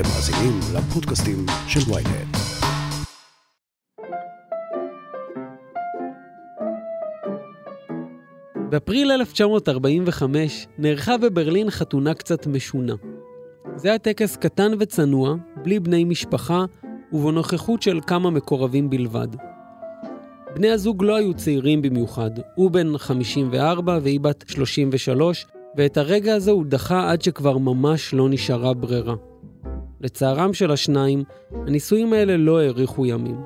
אתם מאזינים לפודקאסטים של ויינט. באפריל 1945 נערכה בברלין חתונה קצת משונה. זה היה טקס קטן וצנוע, בלי בני משפחה, ובנוכחות של כמה מקורבים בלבד. בני הזוג לא היו צעירים במיוחד, הוא בן 54 והיא בת 33, ואת הרגע הזה הוא דחה עד שכבר ממש לא נשארה ברירה. לצערם של השניים, הנישואים האלה לא האריכו ימים.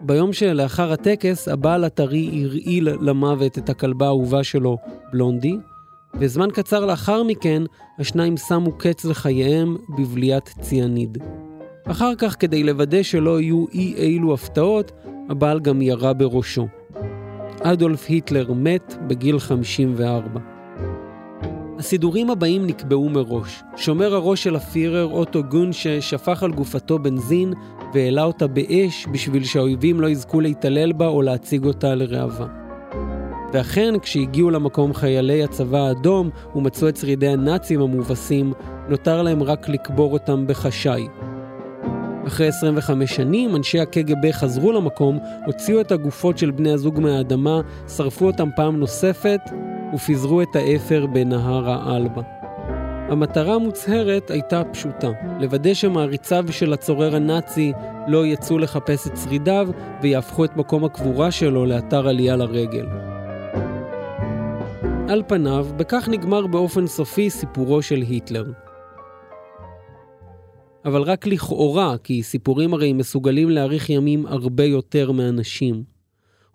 ביום שלאחר הטקס, הבעל הטרי הרעיל למוות את הכלבה האהובה שלו, בלונדי, וזמן קצר לאחר מכן, השניים שמו קץ לחייהם בבליית ציאניד. אחר כך, כדי לוודא שלא יהיו אי אילו הפתעות, הבעל גם ירה בראשו. אדולף היטלר מת בגיל 54. הסידורים הבאים נקבעו מראש. שומר הראש של הפירר, אוטו גון, ששפך על גופתו בנזין והעלה אותה באש בשביל שהאויבים לא יזכו להתעלל בה או להציג אותה לראווה. ואכן, כשהגיעו למקום חיילי הצבא האדום ומצאו את שרידי הנאצים המובסים, נותר להם רק לקבור אותם בחשאי. אחרי 25 שנים, אנשי הקג"ב חזרו למקום, הוציאו את הגופות של בני הזוג מהאדמה, שרפו אותם פעם נוספת, ופיזרו את האפר בנהר האלבה. המטרה המוצהרת הייתה פשוטה, לוודא שמעריציו של הצורר הנאצי לא יצאו לחפש את שרידיו ויהפכו את מקום הקבורה שלו לאתר עלייה לרגל. על פניו, בכך נגמר באופן סופי סיפורו של היטלר. אבל רק לכאורה, כי סיפורים הרי מסוגלים להאריך ימים הרבה יותר מאנשים.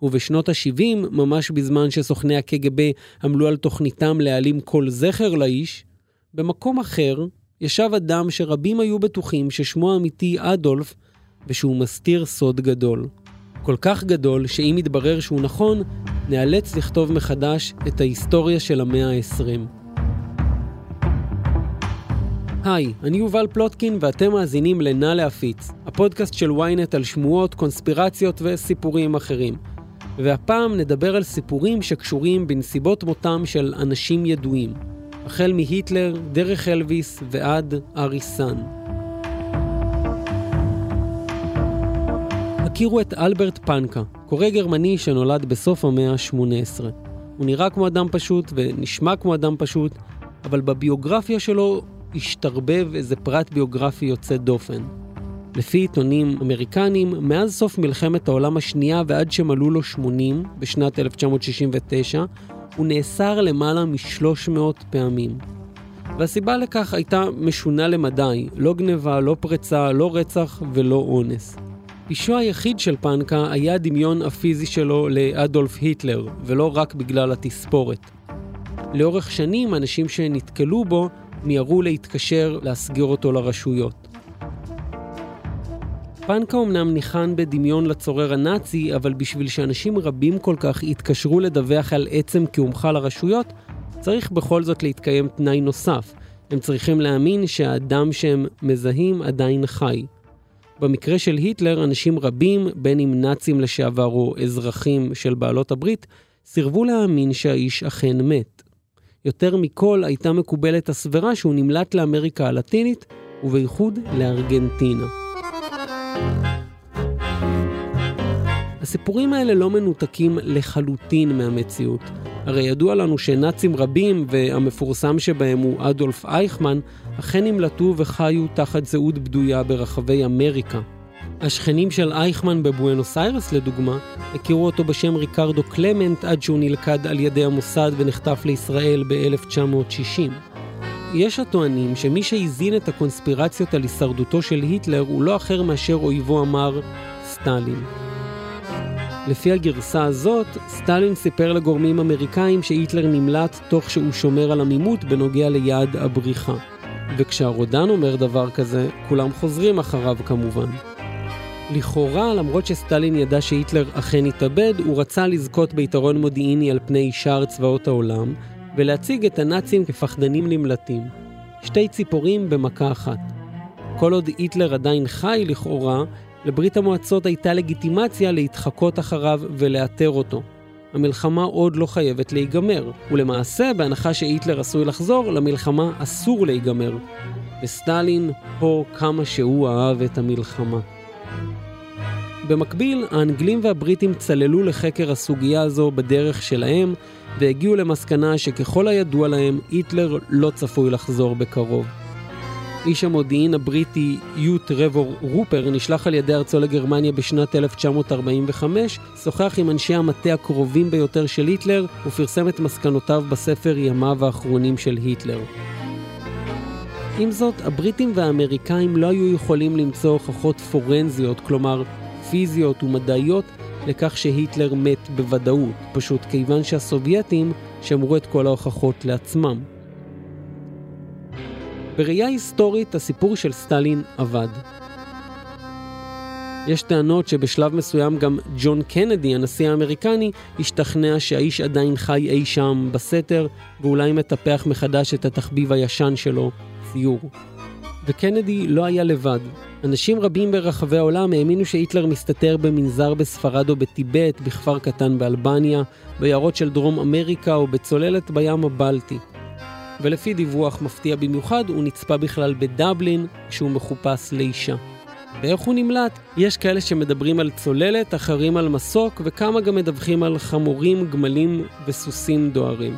ובשנות ה-70, ממש בזמן שסוכני הקג"ב עמלו על תוכניתם להעלים כל זכר לאיש, במקום אחר ישב אדם שרבים היו בטוחים ששמו האמיתי אדולף, ושהוא מסתיר סוד גדול. כל כך גדול, שאם יתברר שהוא נכון, נאלץ לכתוב מחדש את ההיסטוריה של המאה ה-20. היי, אני יובל פלוטקין ואתם מאזינים ל"נא להפיץ", הפודקאסט של ynet על שמועות, קונספירציות וסיפורים אחרים. והפעם נדבר על סיפורים שקשורים בנסיבות מותם של אנשים ידועים, החל מהיטלר, דרך אלוויס ועד אריסן. הכירו את אלברט פנקה, קורא גרמני שנולד בסוף המאה ה-18. הוא נראה כמו אדם פשוט ונשמע כמו אדם פשוט, אבל בביוגרפיה שלו השתרבב איזה פרט ביוגרפי יוצא דופן. לפי עיתונים אמריקנים, מאז סוף מלחמת העולם השנייה ועד שמלאו לו 80, בשנת 1969, הוא נאסר למעלה מ-300 פעמים. והסיבה לכך הייתה משונה למדי, לא גניבה, לא פרצה, לא רצח ולא אונס. פישו היחיד של פנקה היה הדמיון הפיזי שלו לאדולף היטלר, ולא רק בגלל התספורת. לאורך שנים, אנשים שנתקלו בו מיהרו להתקשר להסגיר אותו לרשויות. פנקה אמנם ניחן בדמיון לצורר הנאצי, אבל בשביל שאנשים רבים כל כך יתקשרו לדווח על עצם קיומך לרשויות, צריך בכל זאת להתקיים תנאי נוסף. הם צריכים להאמין שהאדם שהם מזהים עדיין חי. במקרה של היטלר, אנשים רבים, בין אם נאצים לשעבר או אזרחים של בעלות הברית, סירבו להאמין שהאיש אכן מת. יותר מכל הייתה מקובלת הסברה שהוא נמלט לאמריקה הלטינית, ובייחוד לארגנטינה. הסיפורים האלה לא מנותקים לחלוטין מהמציאות. הרי ידוע לנו שנאצים רבים, והמפורסם שבהם הוא אדולף אייכמן, אכן נמלטו וחיו תחת זהות בדויה ברחבי אמריקה. השכנים של אייכמן בבואנוס איירס, לדוגמה, הכירו אותו בשם ריקרדו קלמנט עד שהוא נלכד על ידי המוסד ונחטף לישראל ב-1960. יש הטוענים שמי שהזין את הקונספירציות על הישרדותו של היטלר הוא לא אחר מאשר אויבו אמר סטלין. לפי הגרסה הזאת, סטלין סיפר לגורמים אמריקאים שהיטלר נמלט תוך שהוא שומר על עמימות בנוגע ליעד הבריחה. וכשהרודן אומר דבר כזה, כולם חוזרים אחריו כמובן. לכאורה, למרות שסטלין ידע שהיטלר אכן התאבד, הוא רצה לזכות ביתרון מודיעיני על פני שאר צבאות העולם, ולהציג את הנאצים כפחדנים נמלטים. שתי ציפורים במכה אחת. כל עוד היטלר עדיין חי לכאורה, לברית המועצות הייתה לגיטימציה להתחקות אחריו ולאתר אותו. המלחמה עוד לא חייבת להיגמר, ולמעשה, בהנחה שהיטלר עשוי לחזור, למלחמה אסור להיגמר. וסטלין פה כמה שהוא אהב את המלחמה. במקביל, האנגלים והבריטים צללו לחקר הסוגיה הזו בדרך שלהם, והגיעו למסקנה שככל הידוע להם, היטלר לא צפוי לחזור בקרוב. איש המודיעין הבריטי יו טרוור רופר נשלח על ידי ארצו לגרמניה בשנת 1945, שוחח עם אנשי המטה הקרובים ביותר של היטלר ופרסם את מסקנותיו בספר ימיו האחרונים של היטלר. עם זאת, הבריטים והאמריקאים לא היו יכולים למצוא הוכחות פורנזיות, כלומר פיזיות ומדעיות, לכך שהיטלר מת בוודאות, פשוט כיוון שהסובייטים שמרו את כל ההוכחות לעצמם. בראייה היסטורית הסיפור של סטלין עבד. יש טענות שבשלב מסוים גם ג'ון קנדי, הנשיא האמריקני, השתכנע שהאיש עדיין חי אי שם בסתר, ואולי מטפח מחדש את התחביב הישן שלו, ציור. וקנדי לא היה לבד. אנשים רבים ברחבי העולם האמינו שהיטלר מסתתר במנזר בספרד או בטיבט, בכפר קטן באלבניה, ביערות של דרום אמריקה או בצוללת בים הבלטי. ולפי דיווח מפתיע במיוחד, הוא נצפה בכלל בדבלין כשהוא מחופש לאישה. ואיך הוא נמלט? יש כאלה שמדברים על צוללת, אחרים על מסוק, וכמה גם מדווחים על חמורים, גמלים וסוסים דוהרים.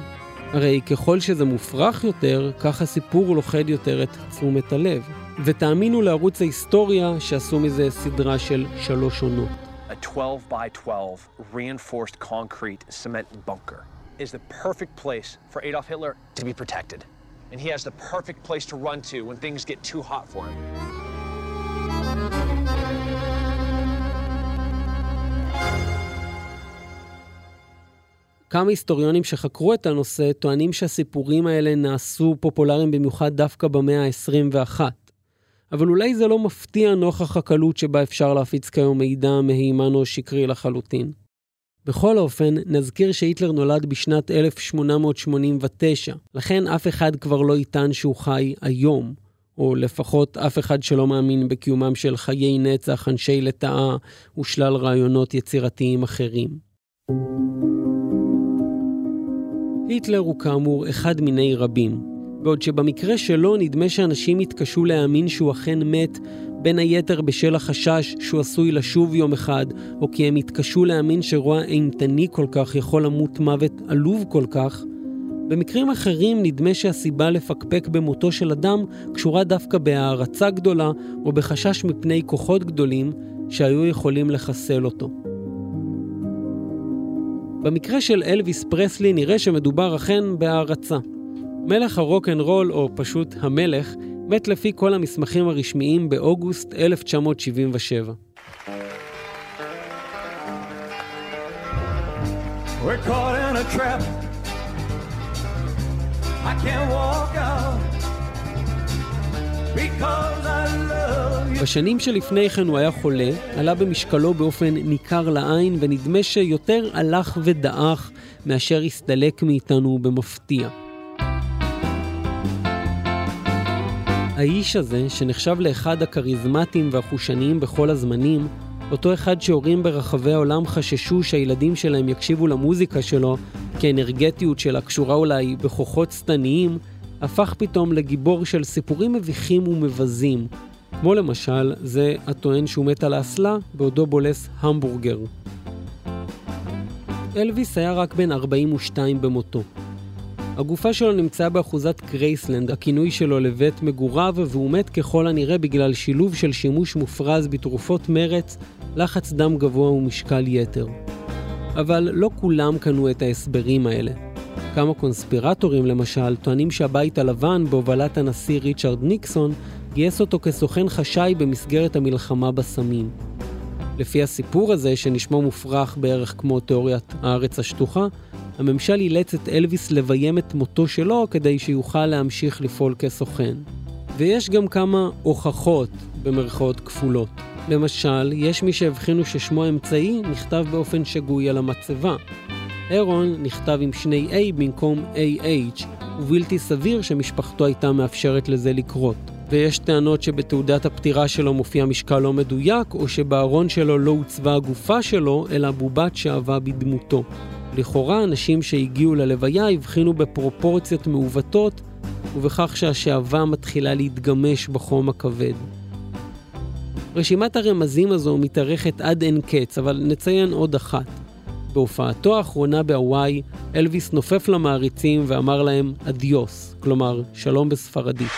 הרי ככל שזה מופרך יותר, כך הסיפור לוכד יותר את תשומת הלב. ותאמינו לערוץ ההיסטוריה שעשו מזה סדרה של שלוש עונות. A 12 by 12 reinforced concrete cement bunker. is the perfect place for Adolf Hitler to be protected. And he has the perfect place to run to when things get too hot for him. כמה היסטוריונים שחקרו את הנושא טוענים שהסיפורים האלה נעשו פופולריים במיוחד דווקא במאה ה-21. אבל אולי זה לא מפתיע נוכח הקלות שבה אפשר להפיץ כיום מידע מהימן או שקרי לחלוטין. בכל אופן, נזכיר שהיטלר נולד בשנת 1889, לכן אף אחד כבר לא יטען שהוא חי היום, או לפחות אף אחד שלא מאמין בקיומם של חיי נצח, אנשי לטאה ושלל רעיונות יצירתיים אחרים. היטלר הוא כאמור אחד מיני רבים, בעוד שבמקרה שלו נדמה שאנשים יתקשו להאמין שהוא אכן מת בין היתר בשל החשש שהוא עשוי לשוב יום אחד, או כי הם התקשו להאמין שרוע אימתני כל כך יכול למות מוות עלוב כל כך, במקרים אחרים נדמה שהסיבה לפקפק במותו של אדם קשורה דווקא בהערצה גדולה או בחשש מפני כוחות גדולים שהיו יכולים לחסל אותו. במקרה של אלוויס פרסלי נראה שמדובר אכן בהערצה. מלך הרוק אנד רול, או פשוט המלך, מת לפי כל המסמכים הרשמיים באוגוסט 1977. בשנים שלפני כן הוא היה חולה, עלה במשקלו באופן ניכר לעין, ונדמה שיותר הלך ודעך מאשר הסתלק מאיתנו במפתיע. האיש הזה, שנחשב לאחד הכריזמטיים והחושניים בכל הזמנים, אותו אחד שהורים ברחבי העולם חששו שהילדים שלהם יקשיבו למוזיקה שלו, כי האנרגטיות שלה קשורה אולי בכוחות שטניים, הפך פתאום לגיבור של סיפורים מביכים ומבזים, כמו למשל זה הטוען שהוא מת על האסלה בעודו בולס המבורגר. אלוויס היה רק בן 42 במותו. הגופה שלו נמצאה באחוזת גרייסלנד, הכינוי שלו לבית מגוריו, והוא מת ככל הנראה בגלל שילוב של שימוש מופרז בתרופות מרץ, לחץ דם גבוה ומשקל יתר. אבל לא כולם קנו את ההסברים האלה. כמה קונספירטורים למשל טוענים שהבית הלבן בהובלת הנשיא ריצ'רד ניקסון גייס אותו כסוכן חשאי במסגרת המלחמה בסמים. לפי הסיפור הזה, שנשמע מופרך בערך כמו תיאוריית הארץ השטוחה, הממשל אילץ את אלוויס לביים את מותו שלו כדי שיוכל להמשיך לפעול כסוכן. ויש גם כמה הוכחות, במרכאות כפולות. למשל, יש מי שהבחינו ששמו האמצעי נכתב באופן שגוי על המצבה. אירון נכתב עם שני A במקום AH, ובלתי סביר שמשפחתו הייתה מאפשרת לזה לקרות. ויש טענות שבתעודת הפטירה שלו מופיע משקל לא מדויק, או שבארון שלו לא עוצבה הגופה שלו, אלא בובת שאהבה בדמותו. לכאורה אנשים שהגיעו ללוויה הבחינו בפרופורציות מעוותות ובכך שהשעווה מתחילה להתגמש בחום הכבד. רשימת הרמזים הזו מתארכת עד אין קץ, אבל נציין עוד אחת. בהופעתו האחרונה בהוואי, אלוויס נופף למעריצים ואמר להם אדיוס, כלומר, שלום בספרדית.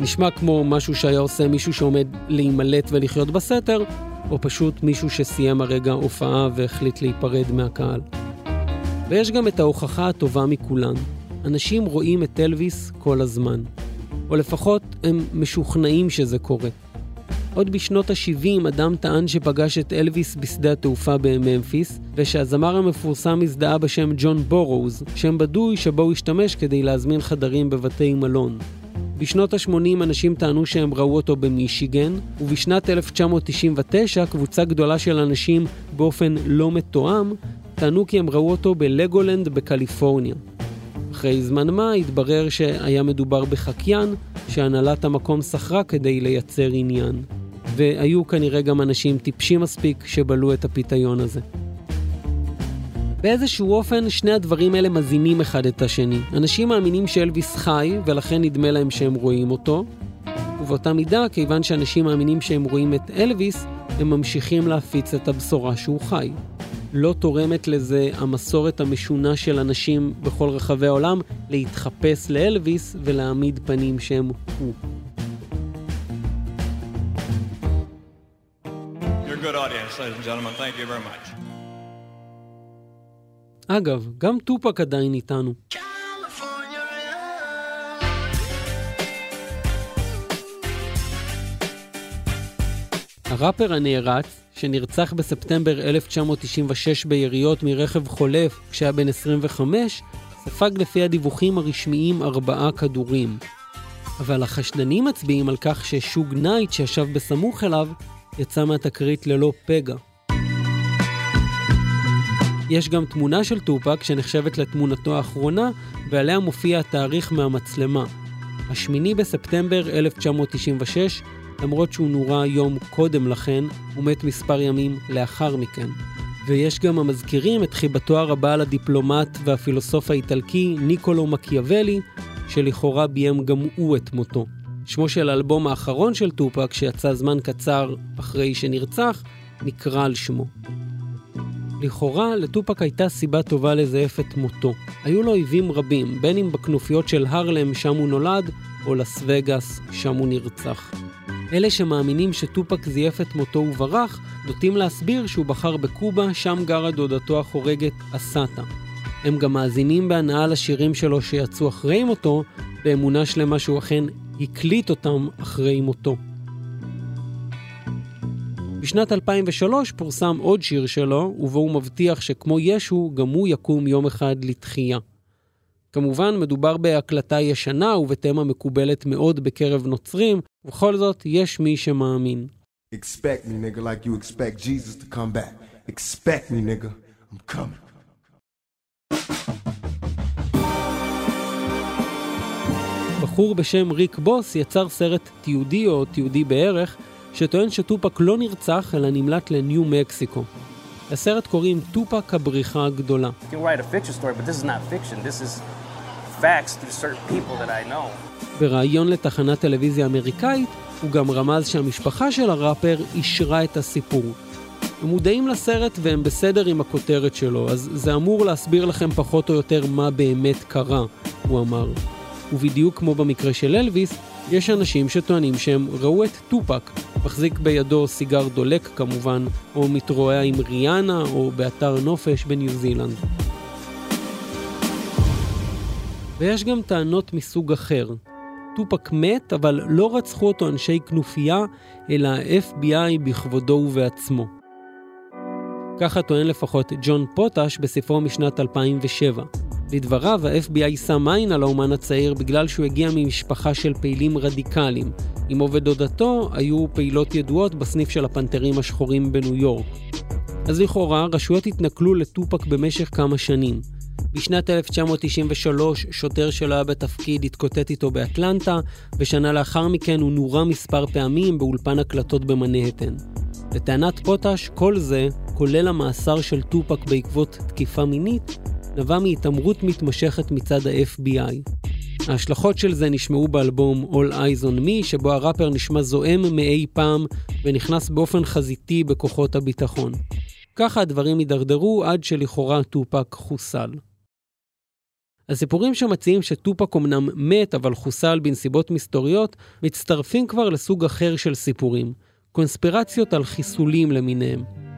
נשמע כמו משהו שהיה עושה מישהו שעומד להימלט ולחיות בסתר, או פשוט מישהו שסיים הרגע הופעה והחליט להיפרד מהקהל. ויש גם את ההוכחה הטובה מכולן. אנשים רואים את אלוויס כל הזמן. או לפחות הם משוכנעים שזה קורה. עוד בשנות ה-70 אדם טען שפגש את אלוויס בשדה התעופה בממפיס, ושהזמר המפורסם הזדהה בשם ג'ון בורוז, שם בדוי שבו הוא השתמש כדי להזמין חדרים בבתי מלון. בשנות ה-80 אנשים טענו שהם ראו אותו במישיגן, ובשנת 1999 קבוצה גדולה של אנשים באופן לא מתואם טענו כי הם ראו אותו בלגולנד בקליפורניה. אחרי זמן מה התברר שהיה מדובר בחקיין שהנהלת המקום שכרה כדי לייצר עניין. והיו כנראה גם אנשים טיפשים מספיק שבלעו את הפיתיון הזה. באיזשהו אופן שני הדברים האלה מזינים אחד את השני. אנשים מאמינים שאלוויס חי, ולכן נדמה להם שהם רואים אותו, ובאותה מידה, כיוון שאנשים מאמינים שהם רואים את אלוויס, הם ממשיכים להפיץ את הבשורה שהוא חי. לא תורמת לזה המסורת המשונה של אנשים בכל רחבי העולם להתחפש לאלוויס ולהעמיד פנים שהם הוא. אגב, גם טופק עדיין איתנו. הראפר הנערץ שנרצח בספטמבר 1996 ביריות מרכב חולף כשהיה בן 25, ספג לפי הדיווחים הרשמיים ארבעה כדורים. אבל החשדנים מצביעים על כך ששוג נייט שישב בסמוך אליו יצא מהתקרית ללא פגע. יש גם תמונה של טופק שנחשבת לתמונתו האחרונה, ועליה מופיע התאריך מהמצלמה. השמיני בספטמבר 1996, למרות שהוא נורה יום קודם לכן, הוא מת מספר ימים לאחר מכן. ויש גם המזכירים את חיבתו הרבה על הדיפלומט והפילוסוף האיטלקי ניקולו מקיאוולי, שלכאורה ביים גם הוא את מותו. שמו של האלבום האחרון של טופק, שיצא זמן קצר אחרי שנרצח, נקרא על שמו. לכאורה, לטופק הייתה סיבה טובה לזייף את מותו. היו לו אויבים רבים, בין אם בכנופיות של הרלם, שם הוא נולד, או לס וגאס, שם הוא נרצח. אלה שמאמינים שטופק זייף את מותו וברח, נוטים להסביר שהוא בחר בקובה, שם גרה דודתו החורגת אסאטה. הם גם מאזינים בהנאה לשירים שלו שיצאו אחרי מותו, באמונה שלמה שהוא אכן הקליט אותם אחרי מותו. בשנת 2003 פורסם עוד שיר שלו, ובו הוא מבטיח שכמו ישו, גם הוא יקום יום אחד לתחייה. כמובן, מדובר בהקלטה ישנה ובתמה מקובלת מאוד בקרב נוצרים, ובכל זאת, יש מי שמאמין. Expect me, nigga, like you expect Jesus to come back. Expect me, nigga. I'm coming. בחור בשם ריק בוס יצר סרט תיעודי או תיעודי בערך, שטוען שטופק לא נרצח אלא נמלט לניו מקסיקו. לסרט קוראים טופק הבריחה הגדולה. בריאיון לתחנת טלוויזיה אמריקאית, הוא גם רמז שהמשפחה של הראפר אישרה את הסיפור. הם מודעים לסרט והם בסדר עם הכותרת שלו, אז זה אמור להסביר לכם פחות או יותר מה באמת קרה, הוא אמר. ובדיוק כמו במקרה של אלוויס, יש אנשים שטוענים שהם ראו את טופק, מחזיק בידו סיגר דולק כמובן, או מתרועע עם ריאנה, או באתר נופש בניו זילנד. ויש גם טענות מסוג אחר. טופק מת, אבל לא רצחו אותו אנשי כנופיה, אלא ה-FBI בכבודו ובעצמו. ככה טוען לפחות ג'ון פוטש בספרו משנת 2007. לדבריו, ה-FBI שם עין על האומן הצעיר בגלל שהוא הגיע ממשפחה של פעילים רדיקליים. אמו ודודתו היו פעילות ידועות בסניף של הפנתרים השחורים בניו יורק. אז לכאורה, רשויות התנכלו לטופק במשך כמה שנים. בשנת 1993 שוטר שלא היה בתפקיד התקוטט איתו באטלנטה, ושנה לאחר מכן הוא נורה מספר פעמים באולפן הקלטות במנהטן. לטענת פוטש, כל זה, כולל המאסר של טופק בעקבות תקיפה מינית, נבע מהתעמרות מתמשכת מצד ה-FBI. ההשלכות של זה נשמעו באלבום All Eyes on Me, שבו הראפר נשמע זועם מאי פעם ונכנס באופן חזיתי בכוחות הביטחון. ככה הדברים הידרדרו עד שלכאורה טופק חוסל. הסיפורים שמציעים שטופק אמנם מת אבל חוסל בנסיבות מסתוריות, מצטרפים כבר לסוג אחר של סיפורים, קונספירציות על חיסולים למיניהם.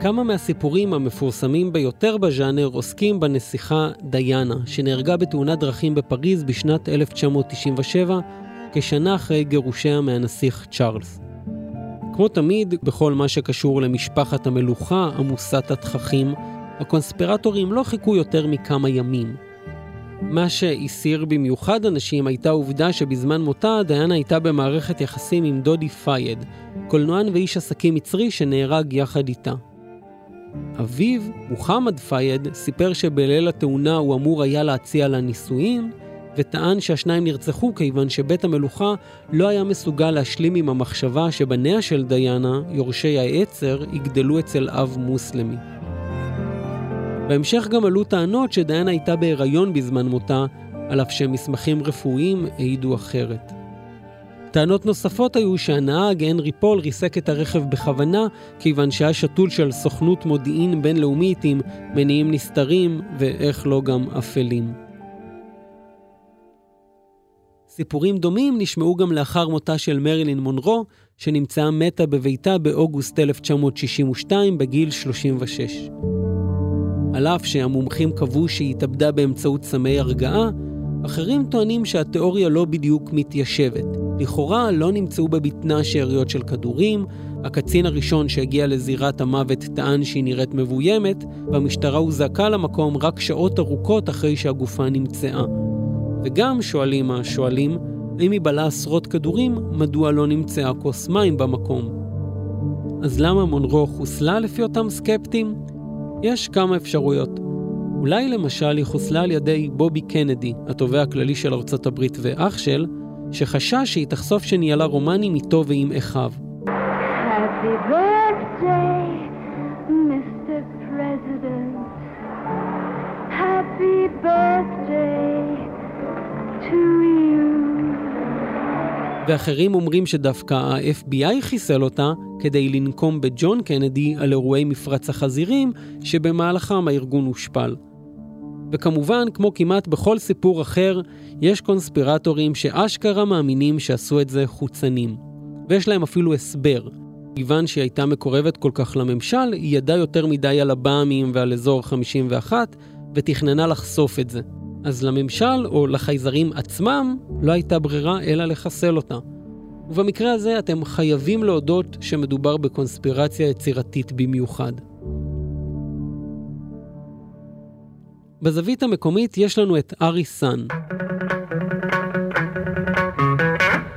כמה מהסיפורים המפורסמים ביותר בז'אנר עוסקים בנסיכה דיאנה, שנהרגה בתאונת דרכים בפריז בשנת 1997, כשנה אחרי גירושיה מהנסיך צ'ארלס. כמו תמיד, בכל מה שקשור למשפחת המלוכה עמוסת התככים, הקונספירטורים לא חיכו יותר מכמה ימים. מה שהסיר במיוחד אנשים הייתה העובדה שבזמן מותה דיאנה הייתה במערכת יחסים עם דודי פייד, קולנוען ואיש עסקים מצרי שנהרג יחד איתה. אביו, מוחמד פייד, סיפר שבליל התאונה הוא אמור היה להציע לה נישואין, וטען שהשניים נרצחו כיוון שבית המלוכה לא היה מסוגל להשלים עם המחשבה שבניה של דיאנה, יורשי העצר, יגדלו אצל אב מוסלמי. בהמשך גם עלו טענות שדיאנה הייתה בהיריון בזמן מותה, על אף שמסמכים רפואיים העידו אחרת. טענות נוספות היו שהנהג הנרי פול ריסק את הרכב בכוונה, כיוון שהיה שתול של סוכנות מודיעין בינלאומית עם מניעים נסתרים, ואיך לא גם אפלים. סיפורים דומים נשמעו גם לאחר מותה של מרילין מונרו, שנמצאה מתה בביתה באוגוסט 1962 בגיל 36. על אף שהמומחים קבעו שהיא התאבדה באמצעות סמי הרגעה, אחרים טוענים שהתיאוריה לא בדיוק מתיישבת. לכאורה לא נמצאו בבטנה שאריות של כדורים, הקצין הראשון שהגיע לזירת המוות טען שהיא נראית מבוימת, והמשטרה הוזעקה למקום רק שעות ארוכות אחרי שהגופה נמצאה. וגם שואלים השואלים, אם היא בלה עשרות כדורים, מדוע לא נמצאה כוס מים במקום? אז למה מונרו חוסלה לפי אותם סקפטים? יש כמה אפשרויות. אולי למשל היא חוסלה על ידי בובי קנדי, התובע הכללי של ארצות הברית ואח של, שחשש שהיא תחשוף שניהלה רומנים איתו ועם אחיו. ואחרים אומרים שדווקא ה-FBI חיסל אותה כדי לנקום בג'ון קנדי על אירועי מפרץ החזירים, שבמהלכם הארגון הושפל. וכמובן, כמו כמעט בכל סיפור אחר, יש קונספירטורים שאשכרה מאמינים שעשו את זה חוצנים. ויש להם אפילו הסבר. כיוון שהיא הייתה מקורבת כל כך לממשל, היא ידעה יותר מדי על הבאמים ועל אזור 51, ותכננה לחשוף את זה. אז לממשל, או לחייזרים עצמם, לא הייתה ברירה אלא לחסל אותה. ובמקרה הזה אתם חייבים להודות שמדובר בקונספירציה יצירתית במיוחד. בזווית המקומית יש לנו את ארי סאן.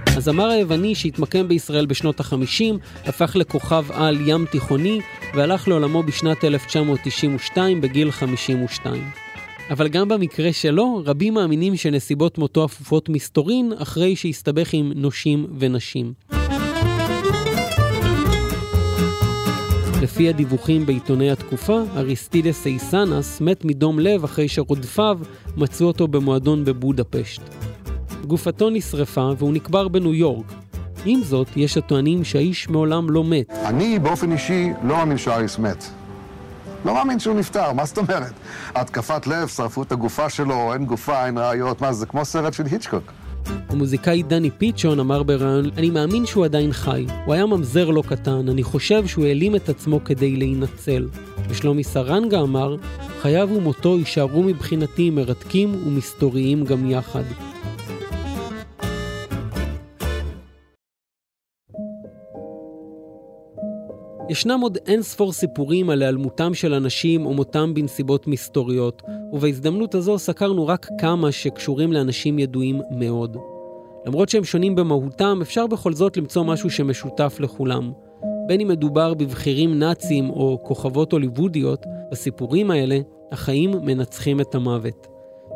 הזמר היווני שהתמקם בישראל בשנות ה-50, הפך לכוכב על ים תיכוני והלך לעולמו בשנת 1992 בגיל 52. אבל גם במקרה שלו, רבים מאמינים שנסיבות מותו אפופות מסתורין אחרי שהסתבך עם נושים ונשים. לפי הדיווחים בעיתוני התקופה, אריסטידס אייסנס מת מדום לב אחרי שרודפיו מצאו אותו במועדון בבודפשט. גופתו נשרפה והוא נקבר בניו יורק. עם זאת, יש הטוענים שהאיש מעולם לא מת. אני באופן אישי לא מאמין שאריס מת. לא מאמין שהוא נפטר, מה זאת אומרת? התקפת לב, שרפו את הגופה שלו, אין גופה, אין ראיות, מה זה כמו סרט של היצ'קוק. המוזיקאי דני פיצ'ון אמר בריאיון, אני מאמין שהוא עדיין חי. הוא היה ממזר לא קטן, אני חושב שהוא העלים את עצמו כדי להינצל. ושלומי סרנגה אמר, חייו ומותו יישארו מבחינתי מרתקים ומסתוריים גם יחד. ישנם עוד אין ספור סיפורים על היעלמותם של אנשים או מותם בנסיבות מסתוריות, ובהזדמנות הזו סקרנו רק כמה שקשורים לאנשים ידועים מאוד. למרות שהם שונים במהותם, אפשר בכל זאת למצוא משהו שמשותף לכולם. בין אם מדובר בבכירים נאצים או כוכבות הוליוודיות, בסיפורים האלה החיים מנצחים את המוות.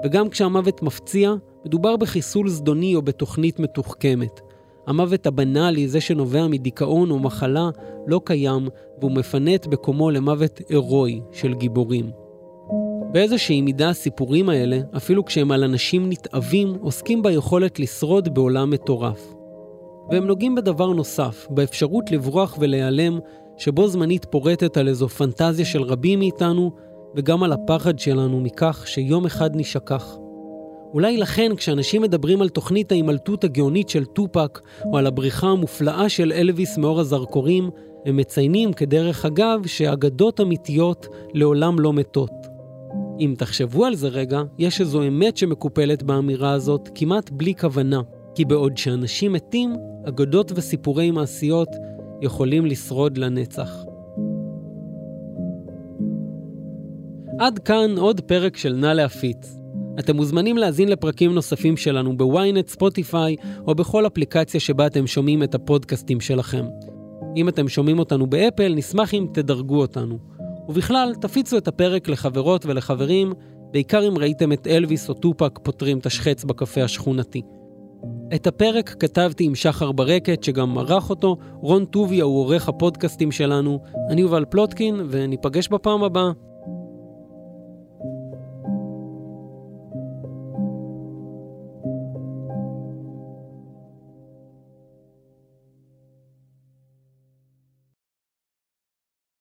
וגם כשהמוות מפציע, מדובר בחיסול זדוני או בתוכנית מתוחכמת. המוות הבנאלי, זה שנובע מדיכאון או מחלה, לא קיים, והוא מפנה את מקומו למוות הירואי של גיבורים. באיזושהי מידה הסיפורים האלה, אפילו כשהם על אנשים נתעבים, עוסקים ביכולת לשרוד בעולם מטורף. והם נוגעים בדבר נוסף, באפשרות לברוח ולהיעלם, שבו זמנית פורטת על איזו פנטזיה של רבים מאיתנו, וגם על הפחד שלנו מכך שיום אחד נשכח. אולי לכן כשאנשים מדברים על תוכנית ההימלטות הגאונית של טופק, או על הבריחה המופלאה של אלוויס מאור הזרקורים, הם מציינים כדרך אגב שאגדות אמיתיות לעולם לא מתות. אם תחשבו על זה רגע, יש איזו אמת שמקופלת באמירה הזאת כמעט בלי כוונה. כי בעוד שאנשים מתים, אגדות וסיפורי מעשיות יכולים לשרוד לנצח. עד כאן עוד פרק של נא להפיץ. אתם מוזמנים להאזין לפרקים נוספים שלנו ב-ynet, ספוטיפיי או בכל אפליקציה שבה אתם שומעים את הפודקאסטים שלכם. אם אתם שומעים אותנו באפל, נשמח אם תדרגו אותנו. ובכלל, תפיצו את הפרק לחברות ולחברים, בעיקר אם ראיתם את אלוויס או טופק פותרים את התשחץ בקפה השכונתי. את הפרק כתבתי עם שחר ברקת, שגם ערך אותו, רון טוביה הוא עורך הפודקאסטים שלנו, אני יובל פלוטקין, וניפגש בפעם הבאה.